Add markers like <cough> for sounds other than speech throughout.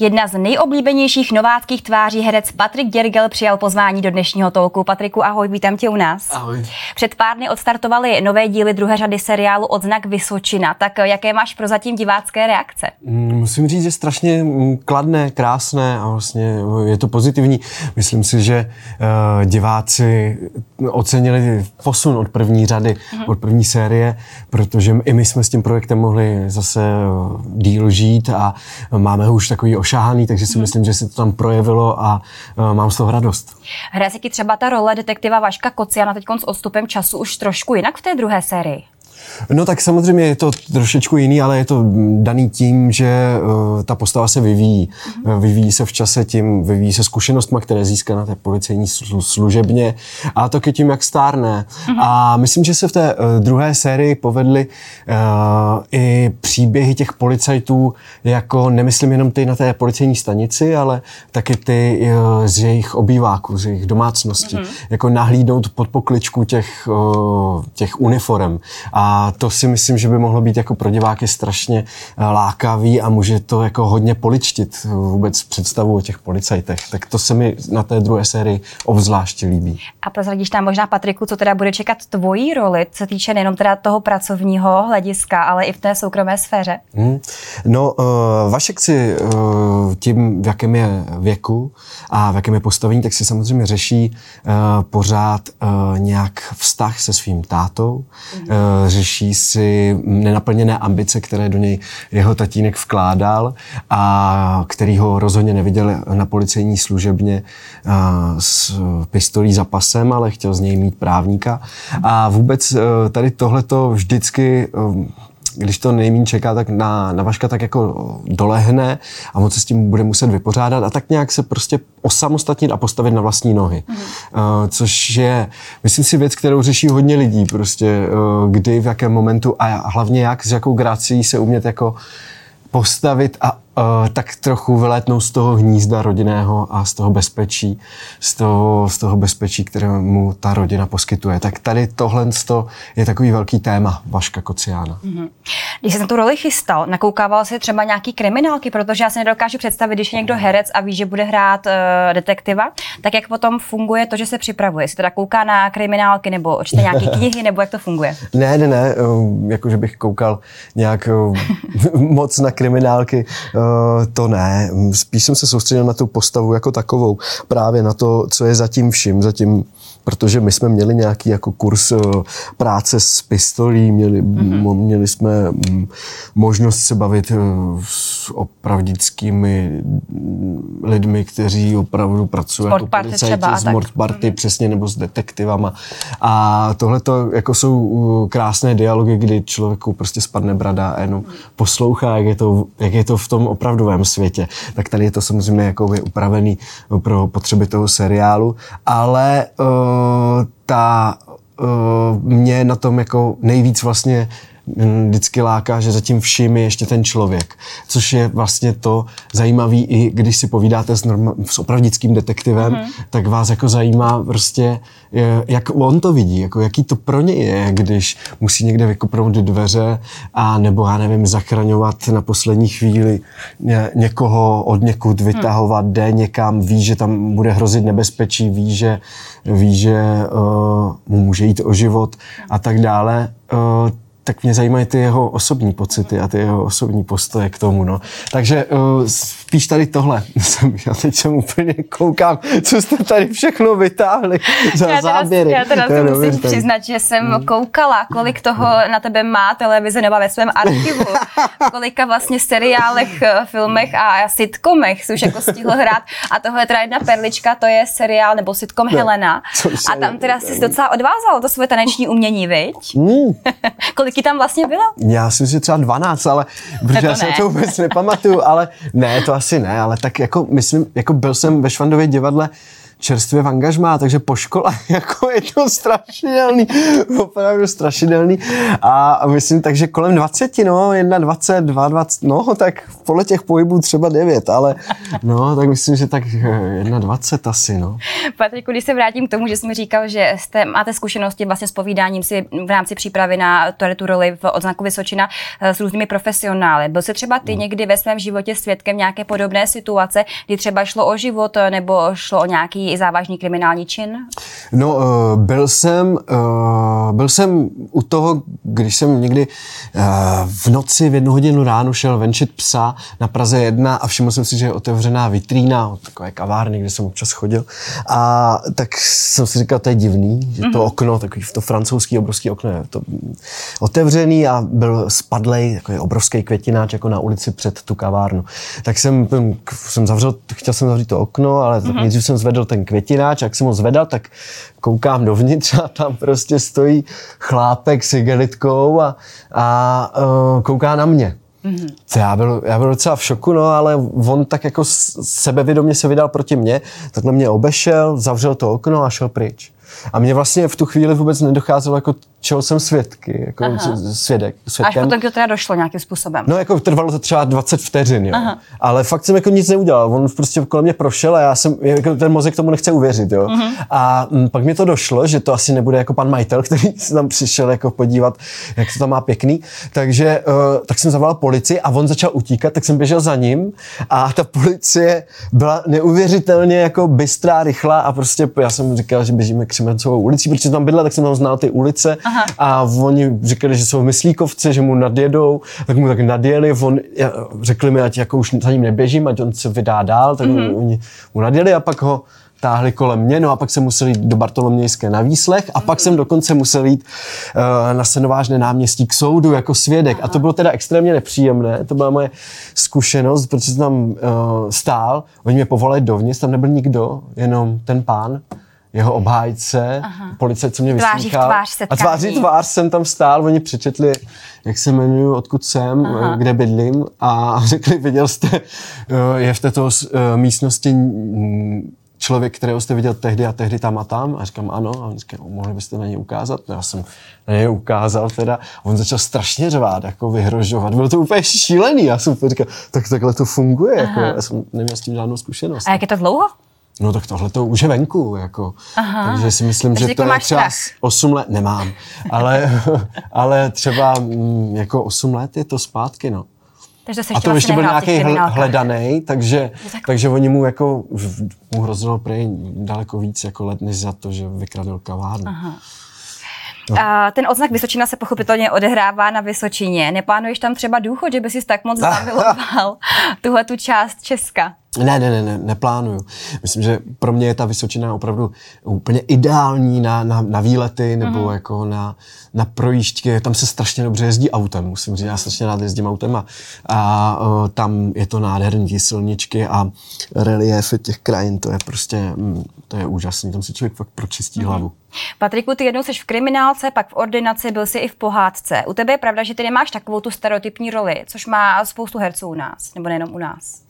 Jedna z nejoblíbenějších nováckých tváří herec Patrik Děrgel přijal pozvání do dnešního tolku. Patriku, ahoj, vítám tě u nás. Ahoj. Před pár dny odstartovaly nové díly druhé řady seriálu Odznak Vysočina. Tak jaké máš prozatím divácké reakce? Mm, musím říct, že strašně mm, kladné, krásné a vlastně je to pozitivní. Myslím si, že uh, diváci ocenili posun od první řady, mm-hmm. od první série, protože i my jsme s tím projektem mohli zase díl žít a máme ho už takový ošáhaný, takže si mm-hmm. myslím, že se to tam projevilo a uh, mám z toho radost. Hraje se ti třeba ta role detektiva Vaška Kociana teď s odstupem času už trošku jinak v té druhé sérii? No tak samozřejmě je to trošičku jiný, ale je to daný tím, že uh, ta postava se vyvíjí. Mm-hmm. Vyvíjí se v čase tím, vyvíjí se zkušenostma, které získá na té policejní služebně a to ke tím, jak stárne. Mm-hmm. A myslím, že se v té uh, druhé sérii povedly uh, i příběhy těch policajtů, jako nemyslím jenom ty na té policejní stanici, ale taky ty uh, z jejich obýváků, z jejich domácností. Mm-hmm. Jako nahlídnout pod pokličku těch, uh, těch uniform. A to si myslím, že by mohlo být jako pro diváky strašně eh, lákavý a může to jako hodně poličtit eh, vůbec představu o těch policajtech. Tak to se mi na té druhé sérii obzvláště líbí. A prozradíš tam možná Patriku, co teda bude čekat tvojí roli, co se týče nejenom teda toho pracovního hlediska, ale i v té soukromé sféře? Hmm. No, uh, Vašek si uh, tím, v jakém je věku a v jakém je postavení, tak si samozřejmě řeší uh, pořád uh, nějak vztah se svým tátou, hmm. uh, řeší si nenaplněné ambice, které do něj jeho tatínek vkládal a který ho rozhodně neviděl na policejní služebně s pistolí za pasem, ale chtěl z něj mít právníka. A vůbec e, tady tohleto vždycky e, když to nejmín čeká, tak na, na Vaška tak jako dolehne a on se s tím bude muset vypořádat a tak nějak se prostě osamostatnit a postavit na vlastní nohy. Mm. Uh, což je, myslím si, věc, kterou řeší hodně lidí, prostě uh, kdy, v jakém momentu a hlavně jak, s jakou grací se umět jako postavit a tak trochu vylétnout z toho hnízda rodinného a z toho bezpečí, z toho, z toho bezpečí, které mu ta rodina poskytuje. Tak tady tohle je takový velký téma Vaška Kociána. Mm-hmm. Když se na tu roli chystal, nakoukával si třeba nějaký kriminálky, protože já si nedokážu představit, když je někdo herec a ví, že bude hrát uh, detektiva, tak jak potom funguje to, že se připravuje? Jestli teda kouká na kriminálky nebo čte nějaké <laughs> knihy, nebo jak to funguje? Ne, ne, ne, uh, jako že bych koukal nějak uh, <laughs> moc na kriminálky. Uh, Eh, to ne. Spíš jsem se soustředil na tu postavu jako takovou. Právě na to, co je zatím vším. Zatím protože my jsme měli nějaký jako kurz eh, práce s pistolí, měli, mm-hmm. měli jsme mm, možnost se bavit eh, s opravdickými lidmi, kteří opravdu pracují jako policajti z Mordparty, mm-hmm. přesně, nebo s detektivama. A tohle to jako jsou krásné dialogy, kdy člověku prostě spadne brada a jenom poslouchá, jak je to, jak je to v tom opravdovém světě. Tak tady je to samozřejmě jako upravený pro potřeby toho seriálu, ale uh, ta uh, mě na tom jako nejvíc vlastně vždycky láká, že zatím vším je ještě ten člověk. Což je vlastně to zajímavý i když si povídáte s, norma, s opravdickým detektivem, mm-hmm. tak vás jako zajímá prostě, jak on to vidí, jako jaký to pro něj je, když musí někde vykopnout dveře a nebo já nevím, zachraňovat na poslední chvíli ně, někoho od někud vytahovat, mm. jde někam, ví, že tam bude hrozit nebezpečí, ví, že, ví, že uh, mu může jít o život a tak dále. Uh, tak mě zajímají ty jeho osobní pocity a ty jeho osobní postoje k tomu. No. Takže uh, spíš tady tohle. <laughs> já teď jsem úplně koukám, co jste tady všechno vytáhli za já teda, záběry. Já teda si musím tady. přiznat, že jsem hmm. koukala, kolik toho na tebe má televize nebo ve svém archivu. <laughs> kolika vlastně seriálech, eh, filmech a sitcomech si už jako stihl hrát. A tohle je teda jedna perlička, to je seriál nebo sitcom no, Helena. A tam teda jsi docela odvázal to svoje taneční umění, viď? Hmm. <laughs> kolik tam vlastně bylo? Já si myslím, že třeba 12, ale protože já se to vůbec nepamatuju, ale ne, to asi ne, ale tak jako myslím, jako byl jsem ve Švandově divadle čerstvě v angažmá, takže po škole <laughs> jako je to strašidelný, opravdu strašidelný. A myslím, takže kolem 20, no, 21, 22, no, tak podle těch pohybů třeba 9, ale no, tak myslím, že tak 21 asi, no. Patriku, když se vrátím k tomu, že jsi mi říkal, že jste, máte zkušenosti vlastně s povídáním si v rámci přípravy na tu roli v odznaku Vysočina eh, s různými profesionály. Byl jsi třeba ty no. někdy ve svém životě svědkem nějaké podobné situace, kdy třeba šlo o život eh, nebo šlo o nějaký závažný kriminální čin? No, uh, byl jsem, uh, byl jsem u toho, když jsem někdy uh, v noci v jednu hodinu ráno šel venčit psa na Praze 1 a všiml jsem si, že je otevřená vitrína, takové kavárny, kde jsem občas chodil. A tak jsem si říkal, to je divný, že to mm-hmm. okno, takový to francouzský obrovský okno je to otevřený a byl spadlej, takový obrovský květináč jako na ulici před tu kavárnu. Tak jsem, jsem zavřel, chtěl jsem zavřít to okno, ale mm-hmm. nejdřív jsem zvedl ten květináč, jak jsem ho zvedal, tak koukám dovnitř a tam prostě stojí chlápek s igelitkou a, a uh, kouká na mě. Mm-hmm. Já, byl, já byl docela v šoku, no, ale on tak jako sebevědomě se vydal proti mně, tak na mě obešel, zavřel to okno a šel pryč. A mě vlastně v tu chvíli vůbec nedocházelo, jako čeho jsem svědky, jako svědek, svědkem. Až potom to teda došlo nějakým způsobem. No jako trvalo to třeba 20 vteřin, jo. Aha. Ale fakt jsem jako nic neudělal. On prostě kolem mě prošel a já jsem, jako ten mozek tomu nechce uvěřit, jo. Uh-huh. A m, pak mi to došlo, že to asi nebude jako pan majitel, <laughs> který se tam přišel jako podívat, jak to tam má pěkný. Takže uh, tak jsem zavolal policii a on začal utíkat, tak jsem běžel za ním a ta policie byla neuvěřitelně jako bystrá, rychlá a prostě já jsem mu říkal, že běžíme Křimencovou ulicí, protože tam bydla, tak jsem tam znal ty ulice Aha. A oni říkali, že jsou myslíkovci, že mu nadjedou, tak mu tak nadjeli, on, řekli mi, ať jako už za ním neběžím, ať on se vydá dál, tak mm-hmm. oni mu nadjeli a pak ho táhli kolem mě, no a pak jsem musel jít do Bartolomějské na výslech a pak jsem dokonce musel jít uh, na Senovážné náměstí k soudu jako svědek. Aha. a to bylo teda extrémně nepříjemné, to byla moje zkušenost, protože jsem tam uh, stál, oni mě povolali dovnitř, tam nebyl nikdo, jenom ten pán jeho obhájce, policajt, co mě vyslýchal. Tvář a tváří tvář jsem tam stál, oni přečetli, jak se jmenuju, odkud jsem, Aha. kde bydlím a <laughs> řekli, viděl jste, eh, je v této eh, místnosti člověk, kterého jste viděl tehdy a tehdy tam a tam? A říkám ano. A on říká, mohli byste na něj ukázat? No, já jsem na něj ukázal teda. A on začal strašně řvát, jako vyhrožovat. Bylo to úplně šílený. Já jsem říkal, tak takhle to funguje. Jako, já jsem neměl s tím žádnou zkušenost. A jak je to dlouho? No tak tohle to už je venku, jako. Aha. Takže si myslím, Takže že to je třeba strach. 8 let, nemám, ale, <laughs> ale třeba mm, jako 8 let je to zpátky, no. Takže a to ještě byl nějaký hledaný, takže, tak... takže oni mu jako mu hrozilo prej daleko víc jako let, než za to, že vykradl kavárnu. Aha. No. A ten odznak Vysočina se pochopitelně odehrává na Vysočině. Neplánuješ tam třeba důchod, že by si tak moc <laughs> zamiloval tuhle tu část Česka? Ne, ne, ne, ne, neplánuju. Myslím, že pro mě je ta Vysočina opravdu úplně ideální na, na, na výlety nebo mm-hmm. jako na, na projížďky. Tam se strašně dobře jezdí autem, musím říct, já strašně rád jezdím autem a, a uh, tam je to nádherný, ty silničky a reliefy těch krajin, to je prostě, mm, to je úžasný, tam si člověk fakt pročistí mm-hmm. hlavu. Patriku, ty jednou jsi v kriminálce, pak v ordinaci, byl jsi i v pohádce. U tebe je pravda, že ty nemáš takovou tu stereotypní roli, což má spoustu herců u nás, nebo nejenom u nás.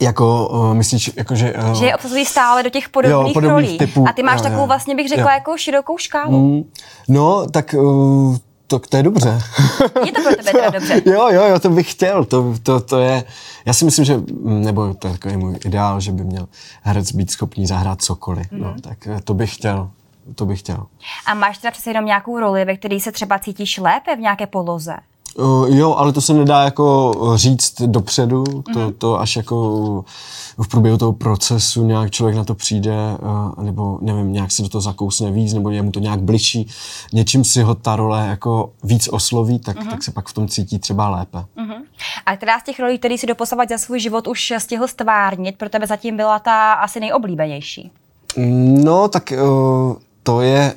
Jako, uh, myslíš, jako že... Uh, že je obsazují stále do těch podobných, jo, podobných rolí. Typů, a ty máš jo, takovou, jo, vlastně bych řekla, jo. jako širokou škálu. Mm, no, tak uh, to, to je dobře. Je to pro tebe teda dobře. <laughs> jo, jo, jo, to bych chtěl. To, to, to je, já si myslím, že, nebo to je takový můj ideál, že by měl herec být schopný zahrát cokoliv. Mm. No, mhm. tak to bych chtěl. To bych chtěl. A máš teda přece jenom nějakou roli, ve které se třeba cítíš lépe v nějaké poloze? Uh, jo, ale to se nedá jako říct dopředu, to, mm-hmm. to až jako v průběhu toho procesu nějak člověk na to přijde, uh, nebo nevím, nějak se do toho zakousne víc, nebo je mu to nějak bližší, něčím si ho ta role jako víc osloví, tak, mm-hmm. tak se pak v tom cítí třeba lépe. Mm-hmm. A která z těch rolí, který si doposavat za svůj život už stihl stvárnit, pro tebe zatím byla ta asi nejoblíbenější? No, tak uh, to je,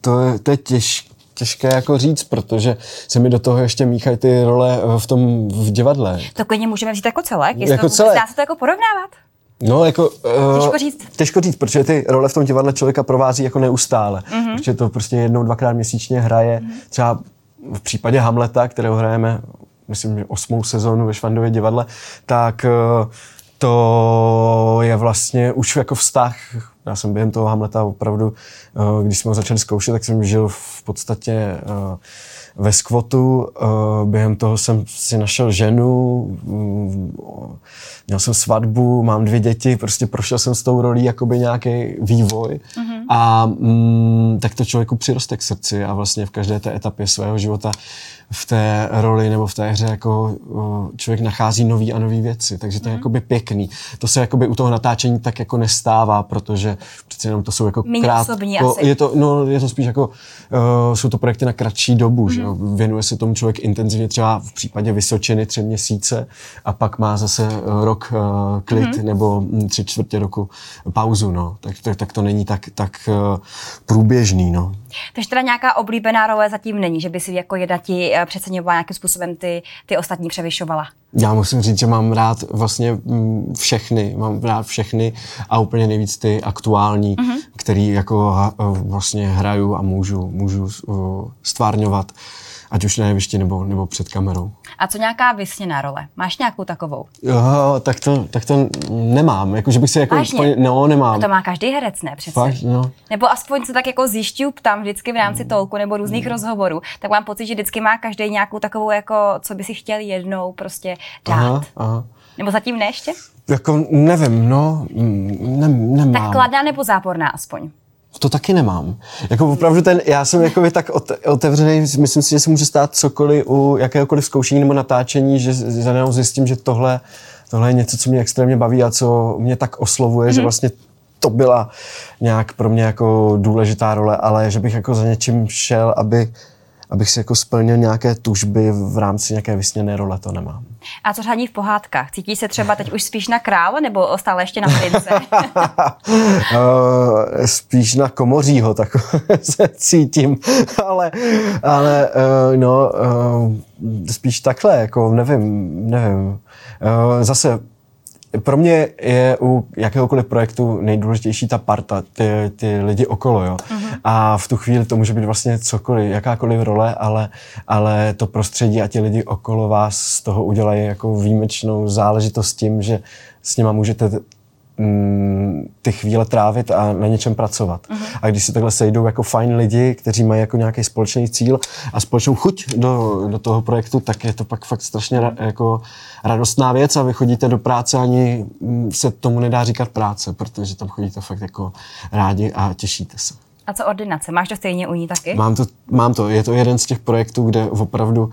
to je, to je těžké těžké jako říct, protože se mi do toho ještě míchají ty role eh, v tom v divadle. To klidně můžeme říct jako celek, jestli jako to, celek. dá se to jako porovnávat. No, jako... Uh, těžko říct. Těžko říct, protože ty role v tom divadle člověka provází jako neustále. Mm-hmm. Protože to prostě jednou, dvakrát měsíčně hraje. Mm-hmm. Třeba v případě Hamleta, kterého hrajeme, myslím, že osmou sezónu ve Švandově divadle, tak uh, to je vlastně už jako vztah. Já jsem během toho Hamleta opravdu, eh, když jsme ho začali zkoušet, tak jsem žil v podstatě eh, ve skvotu. Eh, během toho jsem si našel ženu, mm, měl jsem svatbu, mám dvě děti, prostě prošel jsem s tou rolí jakoby nějaký vývoj mm-hmm. a mm, tak to člověku přiroste k srdci a vlastně v každé té etapě svého života v té roli nebo v té hře jako člověk nachází nový a nový věci, takže to je mm. jakoby pěkný. To se jakoby u toho natáčení tak jako nestává, protože přece jenom to jsou jako krátko, je to, no, je to spíš jako, uh, jsou to projekty na kratší dobu, mm. že jo? Mhm. věnuje se tomu člověk intenzivně třeba v případě Vysočiny tři měsíce a pak má zase rok uh, klid mm. nebo tři čtvrtě roku pauzu, no. Tak, tak, tak to není tak, tak uh, průběžný, no. Takže teda nějaká oblíbená role zatím není, že by si jako jedna ti eh, přeceňovala nějakým způsobem ty, ty ostatní převyšovala? Já musím říct, že mám rád vlastně mm, všechny, mám rád všechny a úplně nejvíc ty aktuální, mm-hmm. který jako vlastně hraju a můžu, můžu stvárňovat ať už na jevišti nebo, nebo před kamerou. A co nějaká vysněná role? Máš nějakou takovou? Jo, tak to, tak to nemám. Jako, že bych si jako... Vážně? No, nemám. A to má každý herec, ne? Přece. Fakt, no. Nebo aspoň se tak jako zjišťuju tam vždycky v rámci tolku nebo různých mm. rozhovorů, tak mám pocit, že vždycky má každý nějakou takovou, jako, co by si chtěl jednou prostě dát. Aha, aha. Nebo zatím ne ještě? Jako nevím, no, ne, nemám. Tak kladná nebo záporná aspoň? To taky nemám. Jako opravdu ten, já jsem jako tak otevřený, myslím si, že se může stát cokoliv u jakéhokoliv zkoušení nebo natáčení, že za zjistím, že tohle, tohle je něco, co mě extrémně baví a co mě tak oslovuje, mm-hmm. že mhm. vlastně to byla nějak pro mě jako důležitá role, ale že bych jako za něčím šel, aby abych si jako splnil nějaké tužby v rámci nějaké vysněné role, to nemám. A co řádí v pohádkách? Cítí se třeba teď už spíš na krále nebo stále ještě na prince? uh, <laughs> spíš na komořího, tak <laughs> se cítím, ale, ale uh, no, uh, spíš takhle, jako nevím, nevím. Zase pro mě je u jakéhokoliv projektu nejdůležitější ta parta, ty, ty lidi okolo. Jo? Uh-huh. A v tu chvíli to může být vlastně cokoliv, jakákoliv role, ale, ale to prostředí a ti lidi okolo vás z toho udělají jako výjimečnou záležitost tím, že s nima můžete Mm, ty chvíle trávit a na něčem pracovat. Uh-huh. A když se takhle sejdou jako fajn lidi, kteří mají jako nějaký společný cíl a společnou chuť do, do toho projektu, tak je to pak fakt strašně ra, jako radostná věc a vy chodíte do práce ani mm, se tomu nedá říkat práce, protože tam chodíte fakt jako rádi a těšíte se. A co ordinace? Máš to stejně u ní taky? Mám to, mám to. Je to jeden z těch projektů, kde opravdu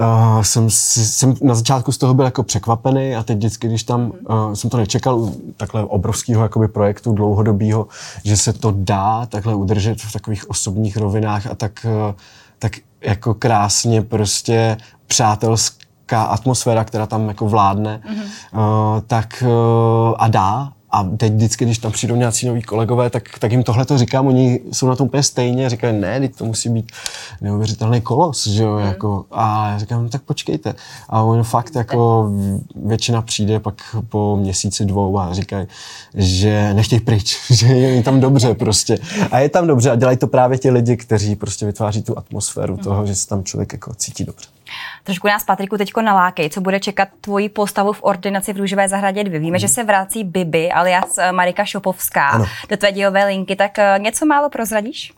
Uh, jsem, jsem na začátku z toho byl jako překvapený a teď vždycky, když tam, uh, jsem to nečekal u takhle obrovského jakoby projektu dlouhodobého, že se to dá takhle udržet v takových osobních rovinách a tak, uh, tak jako krásně prostě přátelská atmosféra, která tam jako vládne, mm-hmm. uh, tak uh, a dá a teď vždycky, když tam přijdou nějací noví kolegové, tak, tak jim tohle to říkám, oni jsou na tom úplně stejně, říkají, ne, teď to musí být neuvěřitelný kolos, že jo, mm. jako, a já říkám, no tak počkejte. A on fakt jako většina přijde pak po měsíci dvou a říkají, že nechtějí pryč, <laughs> že je tam dobře prostě. A je tam dobře a dělají to právě ti lidi, kteří prostě vytváří tu atmosféru mm. toho, že se tam člověk jako cítí dobře. Trošku nás, Patriku, teďko nalákej, co bude čekat tvoji postavu v ordinaci v Růžové zahradě 2. Víme, hmm. že se vrací Bibi, alias eh, Marika Šopovská, ano. do tvé dílové linky, tak eh, něco málo prozradíš?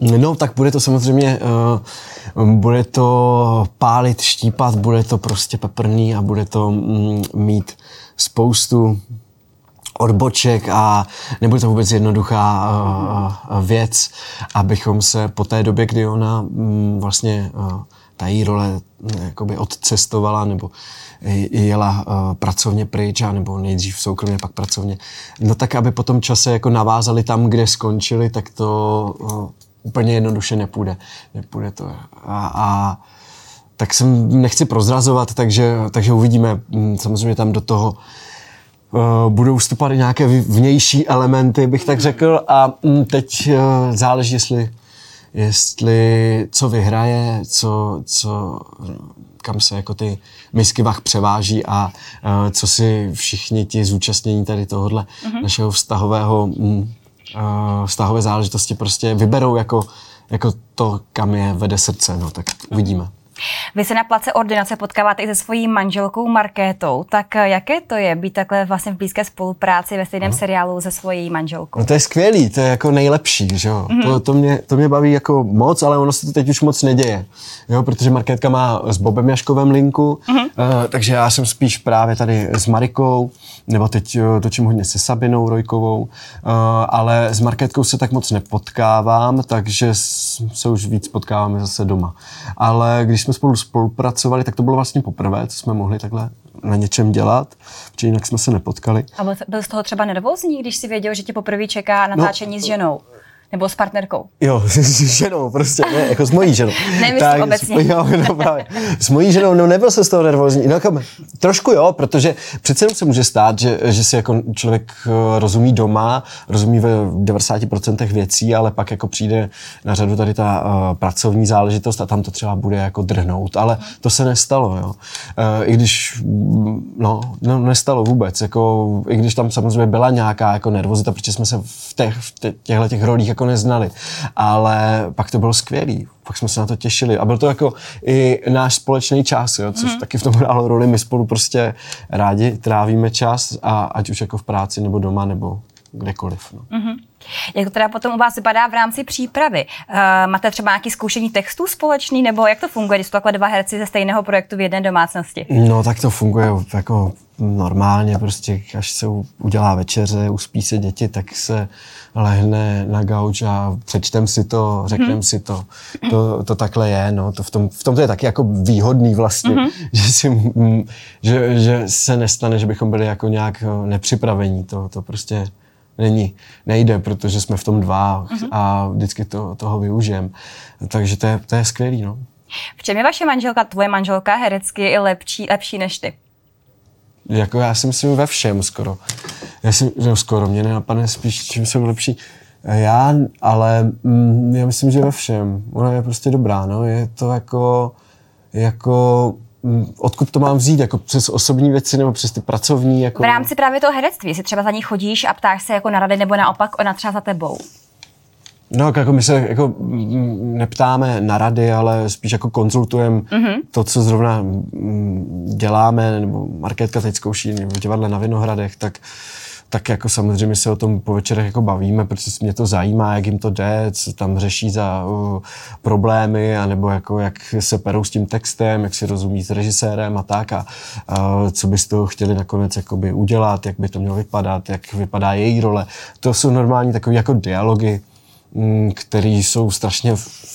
No, tak bude to samozřejmě, uh, bude to pálit, štípat, bude to prostě peprný a bude to mm, mít spoustu odboček a nebude to vůbec jednoduchá uh, věc, abychom se po té době, kdy ona um, vlastně uh, ta její role eh, jakoby odcestovala nebo jela uh, pracovně pryč, nebo nejdřív soukromně, pak pracovně. No tak, aby po tom čase jako navázali tam, kde skončili, tak to uh, úplně jednoduše nepůjde. Nepůjde to. A, a tak jsem nechci prozrazovat, takže, takže uvidíme. Mm, samozřejmě tam do toho uh, budou vstupovat nějaké vnější elementy, bych tak řekl. A um, teď záleží, jestli jestli co vyhraje, co, co, kam se jako ty misky vach převáží a uh, co si všichni ti zúčastnění tady tohohle uh-huh. našeho vztahového uh, vztahové záležitosti prostě vyberou jako, jako to, kam je vede srdce, no tak uvidíme. Vy se na place ordinace potkáváte i se svojí manželkou Markétou. Tak eh, jaké to je být takhle vlastně v blízké spolupráci ve stejném no. seriálu se svojí manželkou? No to je skvělý, to je jako nejlepší, že jo. Mm-hmm. To, to, mě, to mě baví jako moc, ale ono se to teď už moc neděje, jo, protože Markétka má s Bobem Jaškovem linku, mm-hmm. uh, takže já jsem spíš právě tady s Marikou, nebo teď uh, točím hodně se Sabinou Rojkovou, uh, ale s Markétkou se tak moc nepotkávám, takže se už víc potkáváme zase doma. Ale když jsme spolu spolupracovali, tak to bylo vlastně poprvé, co jsme mohli takhle na něčem dělat, protože jinak jsme se nepotkali. A byl, byl z toho třeba nervózní, když si věděl, že tě poprvé čeká natáčení no, s ženou? Nebo s partnerkou? Jo, <laughs> s ženou prostě, ne, jako s mojí ženou. Nemyslím tak, obecně. <laughs> Jo, no právě. S mojí ženou, no nebyl jsem z toho nervózní. No, jako, trošku jo, protože přece jenom se může stát, že, že si jako člověk eh, rozumí doma, rozumí ve 90% věcí, ale pak jako přijde na řadu tady ta uh, pracovní záležitost a tam to třeba bude jako drhnout, ale to se nestalo, jo. Uh, I když, mm, no, no, nestalo vůbec, jako, i když tam samozřejmě byla nějaká jako nervozita, protože jsme se v, těch, v těchto těch rolích jako neznali. Ale pak to bylo skvělý, pak jsme se na to těšili. A byl to jako i náš společný čas, jo, což mm. taky v tom hrálo roli. My spolu prostě rádi trávíme čas, a ať už jako v práci, nebo doma, nebo kdekoliv. No. Mm-hmm. Jak to teda potom u vás vypadá v rámci přípravy? Uh, máte třeba nějaký zkoušení textů společný, nebo jak to funguje, když jsou takhle dva herci ze stejného projektu v jedné domácnosti? No tak to funguje jako normálně, prostě až se udělá večeře, uspí se děti, tak se lehne na gauč a přečtem si to, řeknem hmm. si to. to. To takhle je, no. To v, tom, v tom to je taky jako výhodný vlastně, hmm. <laughs> že, si, že, že se nestane, že bychom byli jako nějak nepřipravení. To, to prostě není, nejde, protože jsme v tom dva uh-huh. a vždycky to, toho využijem. Takže to je, to je skvělý, no. V čem je vaše manželka, tvoje manželka herecky lepší, lepší než ty? Jako já si myslím ve všem skoro. Já si, no skoro, mě nenapadne spíš, čím jsou lepší. Já, ale mm, já myslím, že ve všem. Ona je prostě dobrá, no. Je to jako, jako mm, odkud to mám vzít, jako přes osobní věci nebo přes ty pracovní? Jako... V rámci právě toho herectví, jestli třeba za ní chodíš a ptáš se jako na rady, nebo naopak ona třeba za tebou? No, jako my se jako neptáme na rady, ale spíš jako konzultujeme mm-hmm. to, co zrovna děláme, nebo Markétka teď zkouší v divadle na Vinohradech, tak tak jako samozřejmě se o tom po večerech jako bavíme, protože mě to zajímá, jak jim to jde, co tam řeší za uh, problémy, anebo jako jak se perou s tím textem, jak si rozumí s režisérem a tak a uh, co by z toho chtěli nakonec jakoby udělat, jak by to mělo vypadat, jak vypadá její role. To jsou normální takové jako dialogy, Mm, který jsou strašně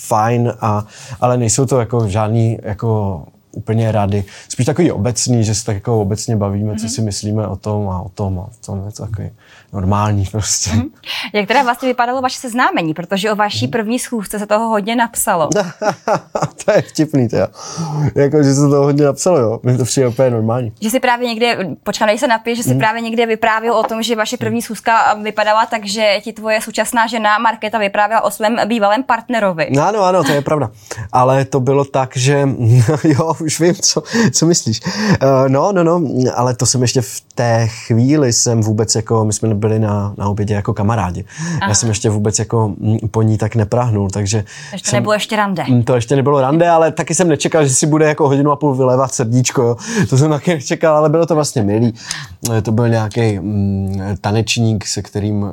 fajn, a, ale nejsou to jako žádný jako úplně rady. Spíš takový obecný, že se tak jako obecně bavíme, mm-hmm. co mhm. si myslíme o tom a o tom a o tom je to takový normální prostě. Mm-hmm. Jak teda vlastně vypadalo vaše seznámení, protože o vaší první schůzce se toho hodně napsalo. <laughs> to je vtipný, to Jako, že se toho hodně napsalo, jo. Mně to přijde úplně normální. Že si právě někde, počkej, se napije, že si mm. právě někde vyprávěl o tom, že vaše první schůzka vypadala tak, že ti tvoje současná žena Markéta vyprávěla o svém bývalém partnerovi. No, ano, ano, to je pravda. Ale to bylo tak, že <laughs> jo, už vím, co, co myslíš. Uh, no, no, no, ale to jsem ještě v té chvíli jsem vůbec jako, my jsme byli na, na obědě jako kamarádi. Aha. Já jsem ještě vůbec jako mm, po ní tak neprahnul, takže... Ještě jsem, nebylo ještě rande. Mm, to ještě nebylo rande, ale taky jsem nečekal, že si bude jako hodinu a půl vylevat srdíčko, jo. To jsem taky nečekal, ale bylo to vlastně milý. Eh, to byl nějaký mm, tanečník, se kterým uh,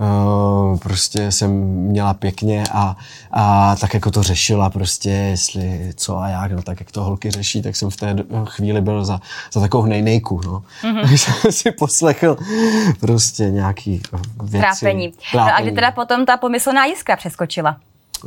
uh, prostě jsem měla pěkně a, a tak jako to řešila prostě, jestli co a jak, no tak jak to holky řeší, tak jsem v té chvíli byl za, za takovou hnejnejku, no. <laughs> Mm-hmm. Takže jsem si poslechl prostě nějaký věci. Trápení. Trápení. No a kdy teda potom ta pomyslná jiskra přeskočila?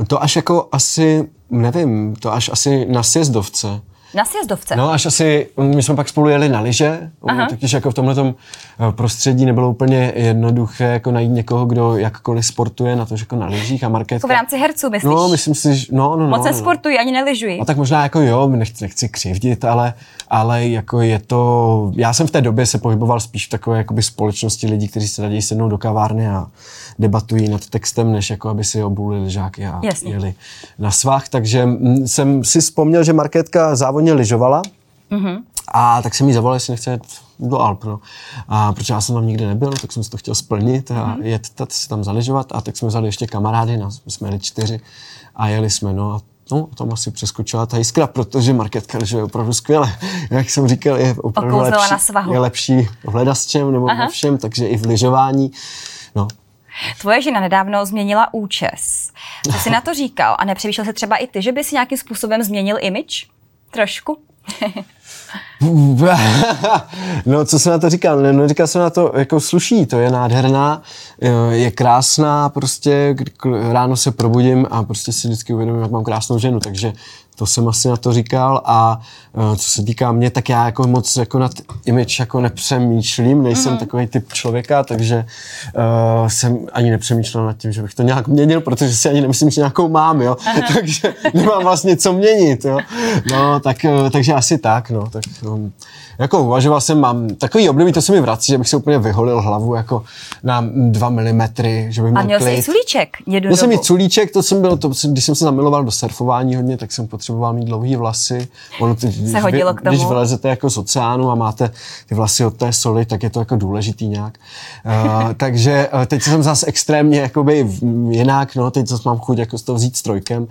To až jako asi, nevím, to až asi na sjezdovce. Na sjezdovce? No, až asi, my jsme pak spolu jeli na lyže, takže jako v tomhle eh, prostředí nebylo úplně jednoduché jako najít někoho, kdo jakkoliv sportuje na to, že jako na lyžích a marketka. Jako v rámci herců, myslíš? No, myslím si, že no, no, no. Moc no. ani nelyžují. No tak možná jako jo, nechci, nechci křivdit, ale, ale jako je to, já jsem v té době se pohyboval spíš v takové jakoby společnosti lidí, kteří se raději sednou do kavárny a debatují nad textem, než jako aby si obulili žáky a Jasně. jeli na svách. Takže mm, jsem si vzpomněl, že marketka závodně lyžovala. Mm-hmm. A tak jsem jí zavolal, jestli nechce jet do Alp. No. A protože já jsem tam nikdy nebyl, tak jsem si to chtěl splnit a mm-hmm. jet se tam zaližovat. A tak jsme vzali ještě kamarády, no, jsme jeli čtyři a jeli jsme. No. A no, tam asi přeskočila ta jiskra, protože marketka je opravdu skvěle. <laughs> Jak jsem říkal, je opravdu lepší, na svahu. je lepší v hledasčem nebo Aha. ve všem, takže i v lyžování. No, Tvoje žena nedávno změnila účes. Co jsi na to říkal? A nepřemýšlel se třeba i ty, že by si nějakým způsobem změnil image? Trošku? <laughs> no, co jsem na to říkal? No, říkal jsem na to, jako sluší, to je nádherná, je krásná, prostě ráno se probudím a prostě si vždycky uvědomím, jak mám krásnou ženu, takže to jsem asi na to říkal a uh, co se týká mě, tak já jako moc jako nad image jako nepřemýšlím, nejsem mm-hmm. takový typ člověka, takže uh, jsem ani nepřemýšlel nad tím, že bych to nějak měnil, protože si ani nemyslím, že nějakou mám, jo, <laughs> takže nemám vlastně co měnit, jo. No, tak, uh, takže asi tak, no, tak um, jako uvažoval jsem, mám takový období, to se mi vrací, že bych si úplně vyholil hlavu jako na dva milimetry, že bych měl A měl klid. jsi culíček Měl jsem mít culíček, to jsem byl, to, když jsem se zamiloval do surfování hodně, tak jsem potřeboval mít dlouhé vlasy. Ono, ty, se hodilo vy, k tomu. Když vylezete jako z oceánu a máte ty vlasy od té soli, tak je to jako důležitý nějak. Uh, <laughs> takže uh, teď jsem zase extrémně jakoby jinak, no, teď zase mám chuť jako z toho vzít strojkem,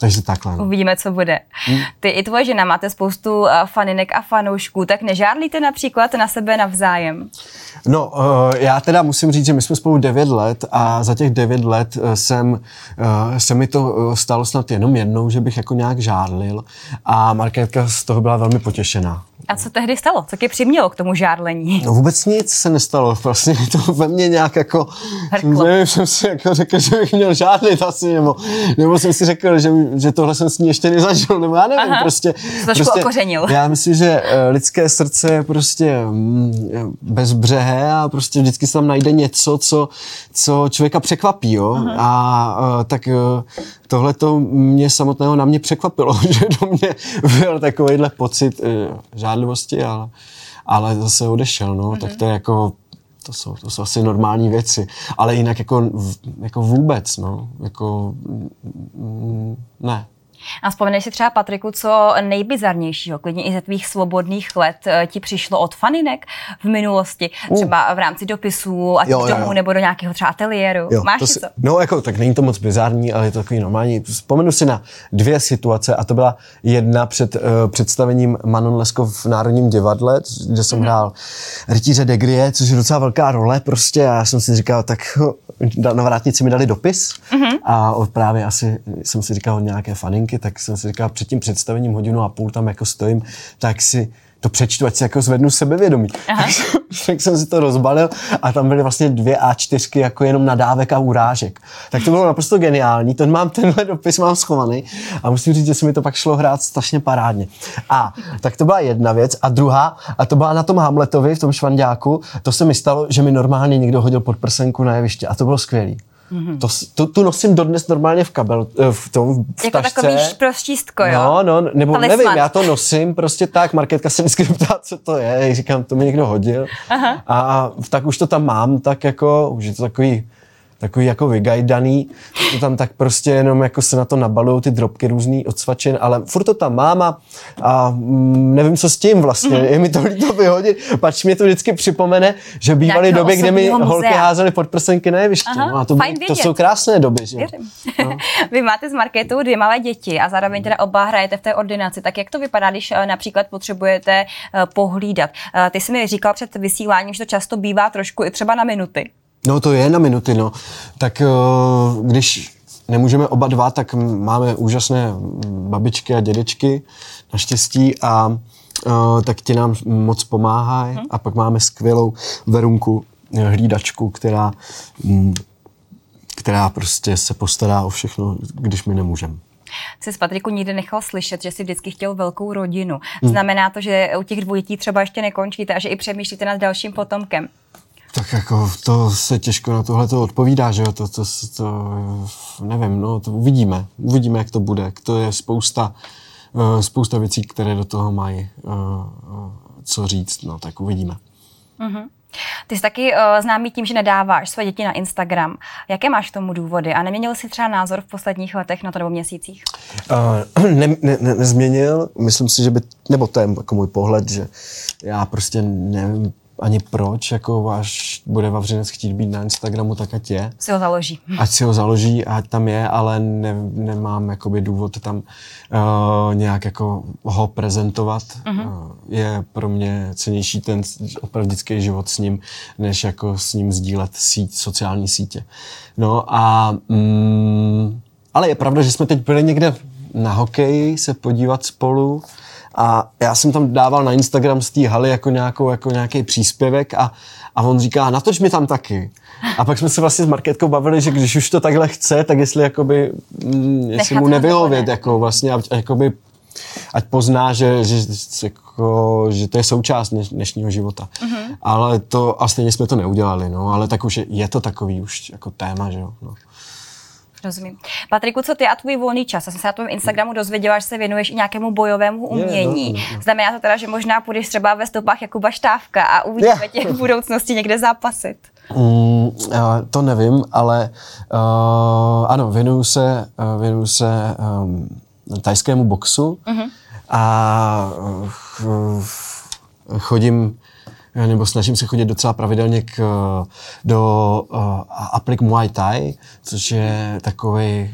takže takhle. No. Uvidíme, co bude. Hmm. Ty i tvoje žena máte spoustu uh, faninek a fanoušků, tak nežádlíte například na sebe navzájem? No, uh, já teda musím říct, že my jsme spolu 9 let a za těch 9 let uh, jsem, se mi to stalo snad jenom jednou, že bych jako nějak žádlil a Markétka z toho byla velmi potěšená. A co tehdy stalo? Co tě přimělo k tomu žádlení? No vůbec nic se nestalo. Vlastně to ve mně nějak jako... Hrklo. Nevím, jsem si jako řekl, že bych měl žádlit asi, nebo, nebo jsem si řekl, že, že tohle jsem s ní ještě nezažil, nebo já nevím, Aha. prostě... Trošku prostě, okořenil. Já myslím, že eh, lidské srdce je prostě mm, bezbřehé a prostě vždycky se tam najde něco, co, co člověka překvapí, jo? Aha. A uh, tak uh, tohle to mě samotného na mě překvapilo, <laughs> že do mě byl takovýhle pocit žádlivosti, ale, ale zase odešel, no, mm-hmm. tak to je jako, to jsou, to jsou asi normální věci, ale jinak jako, jako vůbec, no, jako, mm, ne. A vzpomeneš si třeba, Patriku, co nejbizarnějšího, klidně i ze tvých svobodných let, eh, ti přišlo od faninek v minulosti, třeba v rámci dopisů, ať jo, domů jo. nebo do nějakého třeba ateliéru. Jo, Máš to si, co? No, jako, tak není to moc bizarní, ale je to takový normální. Vzpomenu si na dvě situace a to byla jedna před uh, představením Manon Leskov v Národním divadle, kde jsem mm-hmm. hrál rytíře Degrie, což je docela velká role prostě a já jsem si říkal, tak na vrátnici mi dali dopis mm-hmm. a právě asi jsem si říkal nějaké faninky, tak jsem si říkal před tím představením hodinu a půl tam jako stojím, tak si to přečtu, ať si jako zvednu sebevědomí. Tak, <laughs> tak jsem si to rozbalil a tam byly vlastně dvě A4 jako jenom nadávek a urážek. Tak to bylo naprosto geniální, ten mám tenhle dopis mám schovaný a musím říct, že se mi to pak šlo hrát strašně parádně. A tak to byla jedna věc a druhá, a to byla na tom Hamletovi v tom švandáku, to se mi stalo, že mi normálně někdo hodil pod prsenku na jeviště a to bylo skvělé. Mm-hmm. To, to, tu nosím dodnes normálně v kabel, eh, v tom v Jako tašce. takový prostřístko, jo? No, no, nebo Talisman. nevím, já to nosím prostě tak, Marketka se vždycky <laughs> ptá, co to je, říkám, to mi někdo hodil. Aha. A, a tak už to tam mám, tak jako, už je to takový takový jako vygajdaný, to tam tak prostě jenom jako se na to nabalují ty drobky různý odsvačen, ale furt to tam mám a, mm, nevím, co s tím vlastně, mm-hmm. je mi to líto vyhodit, pač mě to vždycky připomene, že bývaly doby, kdy mi holky házely pod prsenky na jeviště. no a to, to jsou krásné doby, že? No. <laughs> Vy máte s Marketou dvě malé děti a zároveň teda oba hrajete v té ordinaci, tak jak to vypadá, když eh, například potřebujete eh, pohlídat? Eh, ty jsi mi říkal před vysíláním, že to často bývá trošku i třeba na minuty. No to je na minuty, no. Tak uh, když nemůžeme oba dva, tak máme úžasné babičky a dědečky, naštěstí, a uh, tak ti nám moc pomáhají. Hmm. A pak máme skvělou Verunku, eh, hlídačku, která, um, která prostě se postará o všechno, když my nemůžeme. Jsi z Patriku nikdy nechal slyšet, že jsi vždycky chtěl velkou rodinu. Hmm. Znamená to, že u těch dvou dětí třeba ještě nekončíte a že i přemýšlíte nad dalším potomkem? Tak jako to se těžko na tohle to odpovídá, že jo, to, to, to, nevím, no, to uvidíme, uvidíme, jak to bude. To je spousta, uh, spousta věcí, které do toho mají uh, uh, co říct, no, tak uvidíme. Uh-huh. Ty jsi taky uh, známý tím, že nedáváš své děti na Instagram. Jaké máš k tomu důvody? A neměnil jsi třeba názor v posledních letech na to nebo měsících? Uh, ne, ne, ne, nezměnil. Myslím si, že by, nebo to je jako můj pohled, že já prostě nevím, ani proč, jako až bude Vavřinec chtít být na Instagramu, tak ať je. Si ho založí. Ať si ho založí, ať tam je, ale ne, nemám jakoby důvod tam uh, nějak jako ho prezentovat. Uh-huh. Uh, je pro mě cenější ten opravdický život s ním, než jako s ním sdílet síť, sociální sítě. No a mm, ale je pravda, že jsme teď byli někde na hokej se podívat spolu a já jsem tam dával na Instagram z té haly jako, nějakou, jako nějaký příspěvek a, a on říká, natoč mi tam taky. A pak jsme se vlastně s Marketkou bavili, že když už to takhle chce, tak jestli, jakoby, mm, jestli mu nevyhovět, jako vlastně, jakoby, ať pozná, že, že, jako, že to je součást dnešního života. Mm-hmm. Ale to, a stejně jsme to neudělali, no, ale tak už je, je to takový už jako téma, že jo. No. Rozumím. Patriku, co ty a tvůj volný čas? Já jsem se na tom Instagramu dozvěděla, že se věnuješ i nějakému bojovému umění. Je, no. Znamená to teda, že možná půjdeš třeba ve stopách Jakuba Štávka a uvidíme tě v budoucnosti někde zápasit? Mm, to nevím, ale uh, ano, věnuju se, uh, věnuju se um, tajskému boxu uh-huh. a uh, chodím nebo snažím se chodit docela pravidelně k, do uh, Aplik Muay Thai, což je takový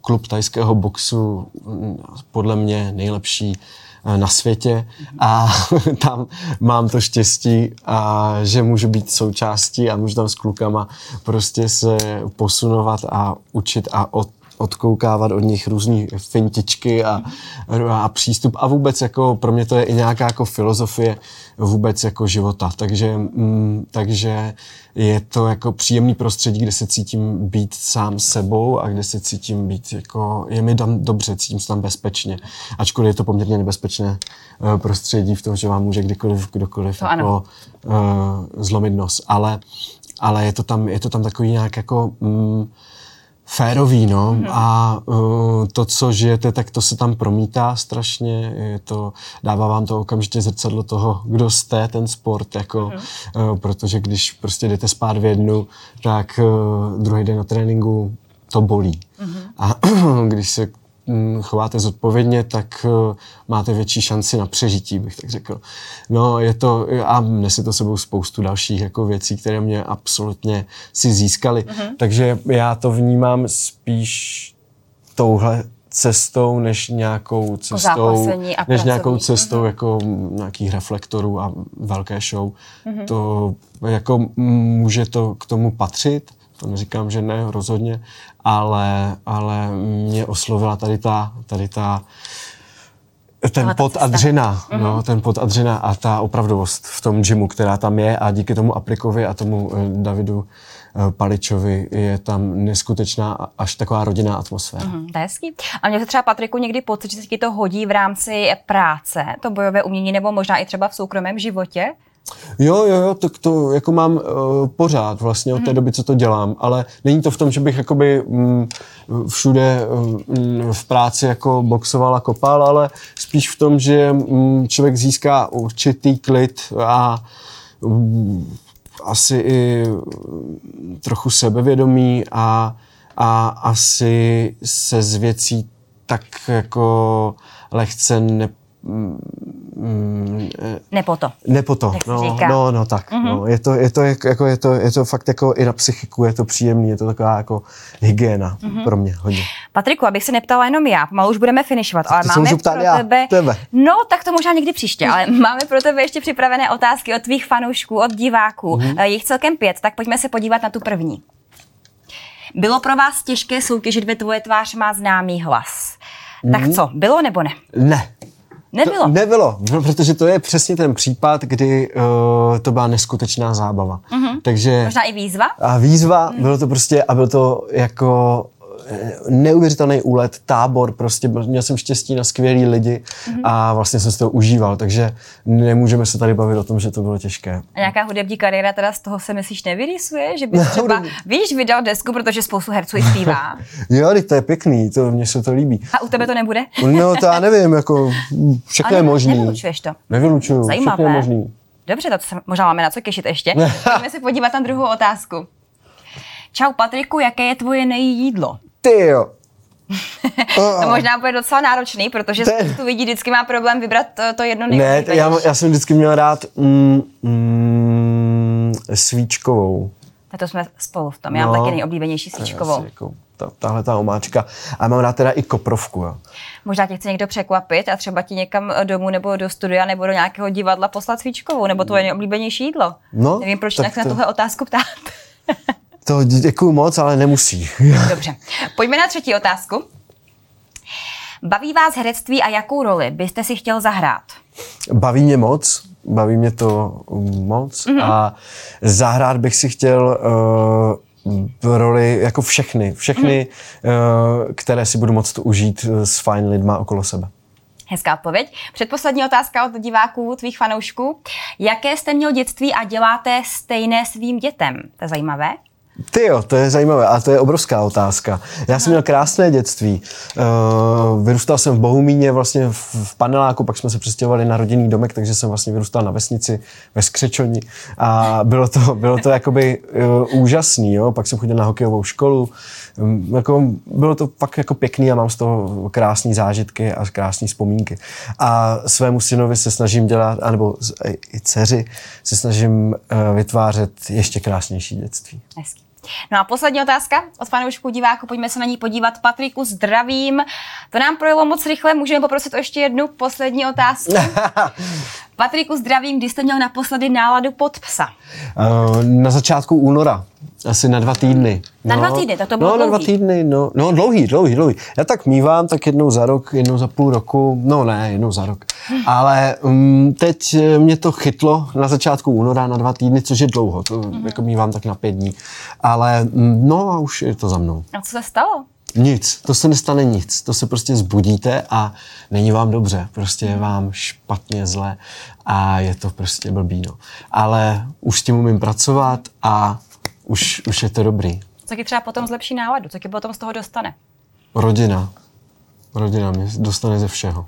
klub tajského boxu, mm, podle mě nejlepší na světě. A <laughs> tam mám to štěstí, a že můžu být součástí a můžu tam s klukama prostě se posunovat a učit a od odkoukávat od nich různé fintičky a, a přístup. A vůbec jako pro mě to je i nějaká jako filozofie vůbec jako života. Takže, mm, takže je to jako příjemný prostředí, kde se cítím být sám sebou a kde se cítím být jako, je mi tam dobře, cítím se tam bezpečně. Ačkoliv je to poměrně nebezpečné uh, prostředí v tom, že vám může kdykoliv, kdokoliv jako, uh, zlomit nos. Ale, ale je to tam, je to tam takový nějak jako mm, férový, no. Mm. A uh, to, co žijete, tak to se tam promítá strašně. Je to, dává vám to okamžitě zrcadlo toho, kdo jste, ten sport, jako, mm. uh, protože když prostě jdete spát v jednu, tak uh, druhý den na tréninku to bolí. Mm. A <clears throat> když se chováte zodpovědně, tak eh, máte větší šanci na přežití, bych tak řekl. No, je to, a nese to sebou spoustu dalších jako věcí, které mě absolutně si získaly. Mm-hmm. Takže já to vnímám spíš touhle cestou, než nějakou cestou, než nějakou cestou mm-hmm. jako nějakých reflektorů a velké show. Mm-hmm. To jako může to k tomu patřit, to neříkám, že ne, rozhodně, ale, ale mě oslovila tady ta, tady ta ten pod adřina, mm-hmm. no, ten pod adřina a ta opravdovost v tom gymu, která tam je a díky tomu Aplikovi a tomu eh, Davidu eh, Paličovi je tam neskutečná až taková rodinná atmosféra. Mm-hmm, to je hezký. A mě se třeba, Patriku, někdy pocit, že se ti to hodí v rámci práce, to bojové umění, nebo možná i třeba v soukromém životě? Jo, jo, jo, tak to jako mám uh, pořád vlastně od té mhm. doby, co to dělám, ale není to v tom, že bych jakoby mm, všude mm, v práci jako boxoval a kopal, ale spíš v tom, že mm, člověk získá určitý klid a mm, asi i trochu sebevědomí a, a asi se z věcí tak jako lehce ne, Mm, nepoto. Nepoto, no, no, no, tak. Mm-hmm. No. Je, to, je, to, jako, je, to, je to fakt jako i na psychiku, je to příjemný, je to taková jako hygiena mm-hmm. pro mě hodně. Patriku, abych se neptala jenom já, pomalu už budeme finišovat, ale máme pro já, tebe, tebe. No, tak to možná někdy příště, ale <laughs> máme pro tebe ještě připravené otázky od tvých fanoušků, od diváků. Mm-hmm. Je jich celkem pět, tak pojďme se podívat na tu první. Bylo pro vás těžké soutěžit ve Tvoje tvář má známý hlas. Mm-hmm. Tak mhm. co, bylo nebo ne? Ne. Nebylo. To nebylo, no, protože to je přesně ten případ, kdy uh, to byla neskutečná zábava. Mm-hmm. Takže, Možná i výzva? A výzva, mm. bylo to prostě, a bylo to jako neuvěřitelný úlet, tábor, prostě měl jsem štěstí na skvělý lidi mm-hmm. a vlastně jsem si to užíval, takže nemůžeme se tady bavit o tom, že to bylo těžké. A nějaká hudební kariéra teda z toho se myslíš nevyrýsuje, že bys třeba, víš, vydal desku, protože spoustu herců i zpívá. <laughs> jo, to je pěkný, to mně se to líbí. A u tebe to nebude? no to já nevím, jako všechno je možný. Nevylučuješ to? Nevylučuju, Zajímavé. všechno je možný. Dobře, to se možná máme na co těšit ještě. <laughs> Pojďme se podívat na druhou otázku. Čau Patriku, jaké je tvoje nejjídlo? Ty jo. <laughs> to možná bude docela náročný, protože Ten... spoustu lidí vždycky má problém vybrat to, to jedno nejlepší. Ne, já, já jsem vždycky měl rád mm, mm, svíčkovou. Tak to jsme spolu v tom. Já mám No. taky nejoblíbenější To je svíčkovou. Jako, ta, tahle ta omáčka. A mám rád teda i koprovku. Jo. Možná tě chce někdo překvapit a třeba ti někam domů nebo do studia nebo do nějakého divadla poslat svíčkovou, nebo tvoje nejoblíbenější jídlo. No, Nevím, proč tak se na to- tuhle otázku ptát. <laughs> To děkuju moc, ale nemusí. <laughs> Dobře. Pojďme na třetí otázku. Baví vás herectví a jakou roli byste si chtěl zahrát? Baví mě moc, baví mě to moc Mhm. mm-hmm. a zahrát bych si chtěl uh, roli jako všechny, všechny, Mhm. mm-hmm. uh, které si budu moct užít eh, s fajn lidma okolo sebe. Hezká odpověď. Předposlední otázka od diváků, tvých fanoušků. Jaké jste měl dětství a děláte stejné svým dětem? To je zajímavé. Ty jo, to je zajímavé a to je obrovská otázka. Já jsem měl krásné dětství. Uh, vyrůstal jsem v Bohumíně, vlastně v, paneláku, pak jsme se přestěhovali na rodinný domek, takže jsem vlastně vyrůstal na vesnici ve Skřečoni a bylo to, bylo to jakoby uh, úžasný, jo. Pak jsem chodil na hokejovou školu, um, jako, bylo to fakt jako pěkný a mám z toho krásné zážitky a krásné vzpomínky. A svému synovi se snažím dělat, anebo i dceři se snažím uh, vytvářet ještě krásnější dětství. Hezký. No a poslední otázka od fanoušků diváků, pojďme se na ní podívat. Patriku, zdravím. To nám projelo moc rychle, můžeme poprosit o ještě jednu poslední otázku. <laughs> Patriku, zdravím, kdy jste měl naposledy náladu pod psa? Uh, na začátku února, asi na dva týdny. Na dva týdny, tak to bylo No, na dva dlouhý. týdny, no, no dlouhý, dlouhý, dlouhý. Já tak mívám tak jednou za rok, jednou za půl roku, no ne, jednou za rok. Ale um, teď eh, mě to chytlo na začátku února na dva týdny, což je dlouho, to Mhm. jako mívám tak na pět dní. Ale mm, no a už je to za mnou. A co se stalo? Nic, to se nestane nic. To se prostě zbudíte a není vám dobře. Prostě je vám špatně, zle a je to prostě blbý. No. Ale už s tím umím pracovat a už, už je to dobrý. Co ti třeba potom zlepší náladu? Co ti potom z toho dostane? Rodina. Rodina mě dostane ze všeho.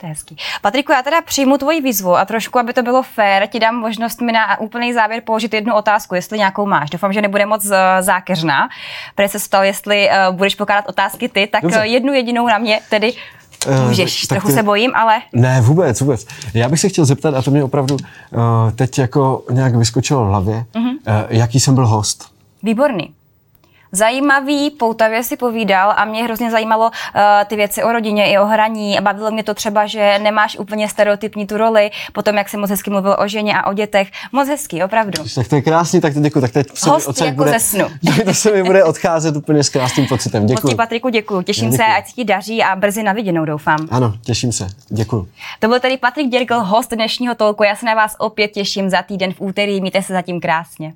To je hezký. Patriku, já teda přijmu tvoji výzvu a trošku, aby to bylo fér, ti dám možnost mi na úplný závěr položit jednu otázku, jestli nějakou máš. Doufám, že nebude moc eh, zákeřná. Protože se ptal, jestli uh, budeš pokládat otázky ty, tak Dobře. eh, jednu jedinou na mě tedy Eh, můžeš. tak Trochu ty- se bojím, ale Ne, vůbec, vůbec. Já bych se chtěl zeptat, a to mě opravdu uh, teď jako nějak vyskočilo v hlavě, uh-huh. uh, jaký jsem byl host. výborný. Zajímavý, poutavě si povídal a mě hrozně zajímalo uh, ty věci o rodině i o hraní. A bavilo mě to třeba, že nemáš úplně stereotypní tu roli, potom jak jsi moc hezky mluvil o ženě a o dětech. Moc hezký, opravdu. Tak to je krásný, tak teď děkuji. Tak teď se Host jako bude, ze snu. <laughs> to se mi bude odcházet úplně s krásným pocitem. Děkuji. ti, Patriku, děkuji. Těším Děkuji. se, ať ti daří a brzy na viděnou, doufám. Ano, těším se. Děkuji. To byl tedy Patrik Děrgl, host dnešního tolku. Já se na vás opět těším za týden v úterý. Mějte se zatím krásně.